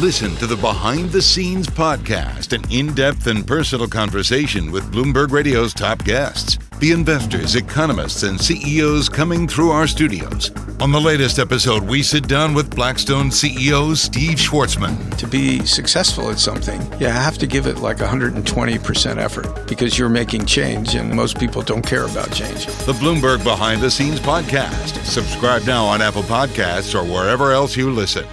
Listen to the Behind the Scenes podcast, an in depth and personal conversation with Bloomberg Radio's top guests, the investors, economists, and CEOs coming through our studios. On the latest episode, we sit down with Blackstone CEO Steve Schwarzman. To be successful at something, you have to give it like 120% effort because you're making change, and most people don't care about change. The Bloomberg Behind the Scenes podcast. Subscribe now on Apple Podcasts or wherever else you listen.